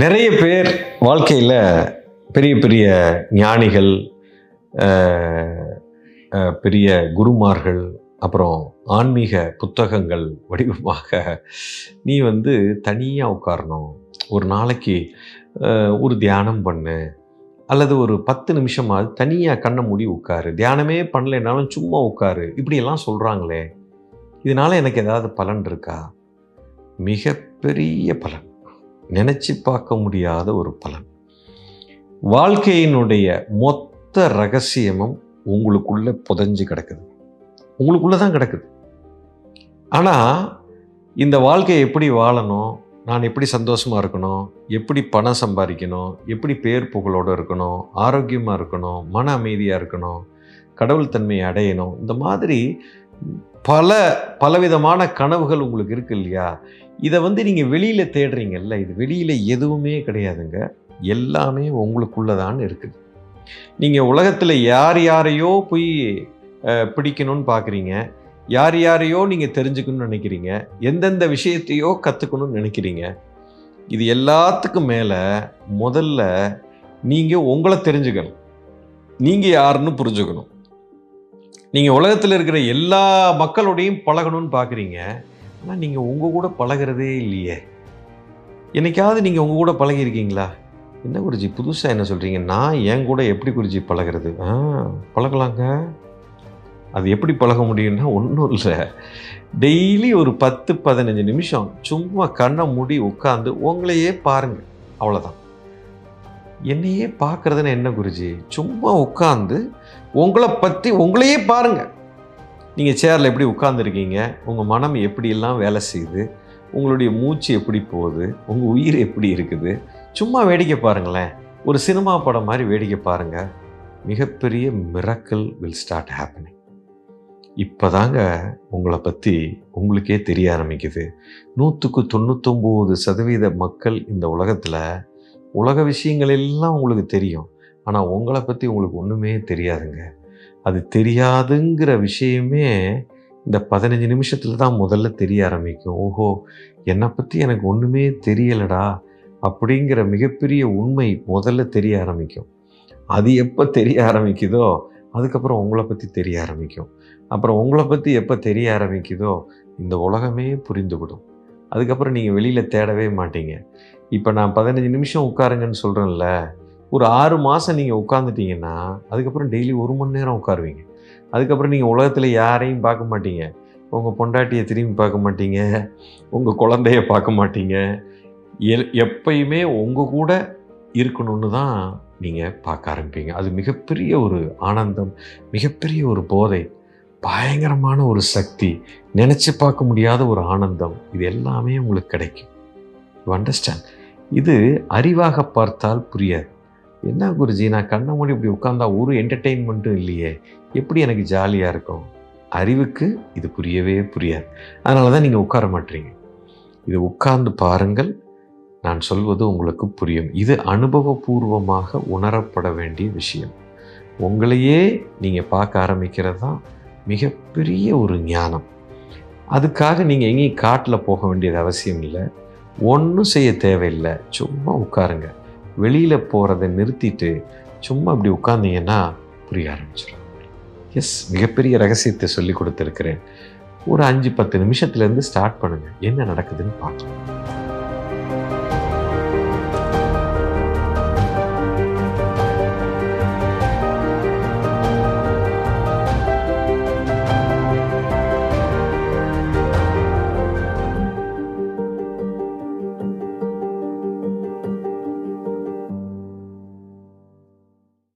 நிறைய பேர் வாழ்க்கையில் பெரிய பெரிய ஞானிகள் பெரிய குருமார்கள் அப்புறம் ஆன்மீக புத்தகங்கள் வடிவமாக நீ வந்து தனியாக உட்காரணும். ஒரு நாளைக்கு ஒரு தியானம் பண்ணு. அல்லது ஒரு பத்து நிமிஷமாவது தனியாக கண்ணை மூடி உட்காரு. தியானமே பண்ணலைனாலும் சும்மா உட்காரு. இப்படியெல்லாம் சொல்கிறாங்களே இதனால் எனக்கு ஏதாவது பலன் இருக்கா? மிகப்பெரிய பலன். நினச்சி பார்க்க முடியாத ஒரு பலன். வாழ்க்கையினுடைய மொத்த ரகசியமும் உங்களுக்குள்ளே புதஞ்சு கிடக்குது. உங்களுக்குள்ளே தான் கிடக்குது. ஆனால் இந்த வாழ்க்கையை எப்படி வாழணும்? நான் எப்படி சந்தோஷமாக இருக்கணும்? எப்படி பணம் சம்பாதிக்கணும்? எப்படி பேர் புகழோடு இருக்கணும்? ஆரோக்கியமாக இருக்கணும்? மன அமைதியாக இருக்கணும்? கடவுள் தன்மையை அடையணும்? இந்த மாதிரி பல பலவிதமான கனவுகள் உங்களுக்கு இருக்கு இல்லையா? இதை வந்து நீங்கள் வெளியில் தேடுறீங்கல்ல இது வெளியில் எதுவுமே கிடையாதுங்க. எல்லாமே உங்களுக்குள்ளதான் இருக்குது நீங்கள் உலகத்தில் யார் யாரையோ போய் பிடிக்கணும்னு பார்க்குறீங்க யார் யாரையோ நீங்கள் தெரிஞ்சுக்கணும்னு நினைக்கிறீங்க. எந்தெந்த விஷயத்தையோ கற்றுக்கணும்னு நினைக்கிறீங்க. இது எல்லாத்துக்கும் மேலே முதல்ல நீங்கள் உங்களை தெரிஞ்சுக்கணும். நீங்கள் யாருன்னு புரிஞ்சுக்கணும். நீங்கள் உலகத்தில் இருக்கிற எல்லா மக்களோடையும் பழகணும்னு பார்க்குறீங்க ஆனால் நீங்கள் உங்கள் கூட பழகிறதே இல்லையே. என்னைக்காவது நீங்கள் உங்கள் கூட பழகியிருக்கீங்களா? என்ன குருஜி புதுசாக என்ன சொல்கிறீங்க நான் என் கூட எப்படி குருஜி பழகிறது? ஆ பழகலாங்க. அது எப்படி பழக முடியும்னா ஒன்றும் இல்லை. டெய்லி ஒரு பத்து பதினஞ்சு நிமிஷம் சும்மா கண்ணை மூடி உட்காந்து உங்களையே பாருங்கள் அவ்வளோதான் என்னையே பார்க்குறதுன்னு என்ன குருஜி? சும்மா உட்காந்து உங்களை பற்றி உங்களையே பாருங்கள் நீங்கள் சேரில் எப்படி உட்காந்துருக்கீங்க உங்கள் மனம் எப்படியெல்லாம் வேலை செய்யுது? உங்களுடைய மூச்சு எப்படி போகுது? உங்கள் உயிர் எப்படி இருக்குது? சும்மா வேடிக்கை பாருங்களேன். ஒரு சினிமா படம் மாதிரி வேடிக்கை பாருங்கள் மிகப்பெரிய மிரக்கல் வில் ஸ்டார்ட் ஹேப்பனிங் இப்போதாங்க உங்களை பற்றி உங்களுக்கே தெரிய ஆரம்பிக்குது. நூற்றுக்கு தொண்ணூத்தொம்பது சதவீத மக்கள் இந்த உலகத்தில் உலக விஷயங்கள் எல்லாம் உங்களுக்கு தெரியும். ஆனால் உங்களை பற்றி உங்களுக்கு ஒன்றுமே தெரியாதுங்க. அது தெரியாதுங்கிற விஷயமே இந்த பதினஞ்சு நிமிஷத்தில் தான் முதல்ல தெரிய ஆரம்பிக்கும். ஓஹோ என்னை பற்றி எனக்கு ஒன்றுமே தெரியலடா அப்படிங்கிற மிகப்பெரிய உண்மை முதல்ல தெரிய ஆரம்பிக்கும். அது எப்போ தெரிய ஆரம்பிக்குதோ அதுக்கப்புறம் உங்களை பற்றி தெரிய ஆரம்பிக்கும். அப்புறம் உங்களை பற்றி எப்போ தெரிய ஆரம்பிக்குதோ இந்த உலகமே புரிந்துவிடும். அதுக்கப்புறம் நீங்கள் வெளியில் தேடவே மாட்டீங்க. இப்போ நான் பதினஞ்சு நிமிஷம் உட்காருங்கன்னு சொல்கிறேன்ல ஒரு ஆறு மாதம் நீங்கள் உட்காந்துட்டீங்கன்னா அதுக்கப்புறம் டெய்லி ஒரு மணி நேரம் உட்காருவீங்க. அதுக்கப்புறம் நீங்கள் உலகத்தில் யாரையும் பார்க்க மாட்டீங்க. உங்கள் பொண்டாட்டியை திரும்பி பார்க்க மாட்டீங்க. உங்கள் குழந்தைய பார்க்க மாட்டீங்க. எ- எப்பயுமே உங்கள் கூட இருக்கணும்னு தான் நீங்கள் பார்க்க ஆரம்பிப்பீங்க. அது மிகப்பெரிய ஒரு ஆனந்தம் மிகப்பெரிய ஒரு போதை பயங்கரமான ஒரு சக்தி நினச்சி பார்க்க முடியாத ஒரு ஆனந்தம். இது எல்லாமே உங்களுக்கு கிடைக்கும். யூ அண்டர்ஸ்டாண்ட் இது அறிவாக பார்த்தால் புரியாது. என்ன குருஜி நான் கண்ணை மூடி இப்படி உட்காந்தா ஒரு என்டர்டெயின்மெண்ட்டும் இல்லையே? எப்படி எனக்கு ஜாலியாக இருக்கும்? அறிவுக்கு இது புரியவே புரியாது. அதனால தான் நீங்கள் உட்கார மாட்டீங்க. இது உட்கார்ந்து பாருங்கள். நான் சொல்வது உங்களுக்கு புரியும். இது அனுபவபூர்வமாக உணரப்பட வேண்டிய விஷயம். உங்களையே நீங்கள் பார்க்க ஆரம்பிக்கிறது தான் மிகப்பெரிய ஒரு ஞானம். அதுக்காக நீங்கள் எங்கேயும் காட்டில் போக வேண்டியது அவசியம் இல்லை. ஒன்றும் செய்ய தேவையில்லை. சும்மா உட்காருங்க. வெளியில் போகிறத நிறுத்திட்டு சும்மா அப்படி உட்கார்ந்தீங்கன்னா புரிய ஆரம்பிச்சிடும் எஸ் மிகப்பெரிய ரகசியத்தை சொல்லி கொடுத்துருக்கிறேன். ஒரு அஞ்சு பத்து நிமிஷத்துலேருந்து ஸ்டார்ட் பண்ணுங்கள் என்ன நடக்குதுன்னு பார்க்கலாம்.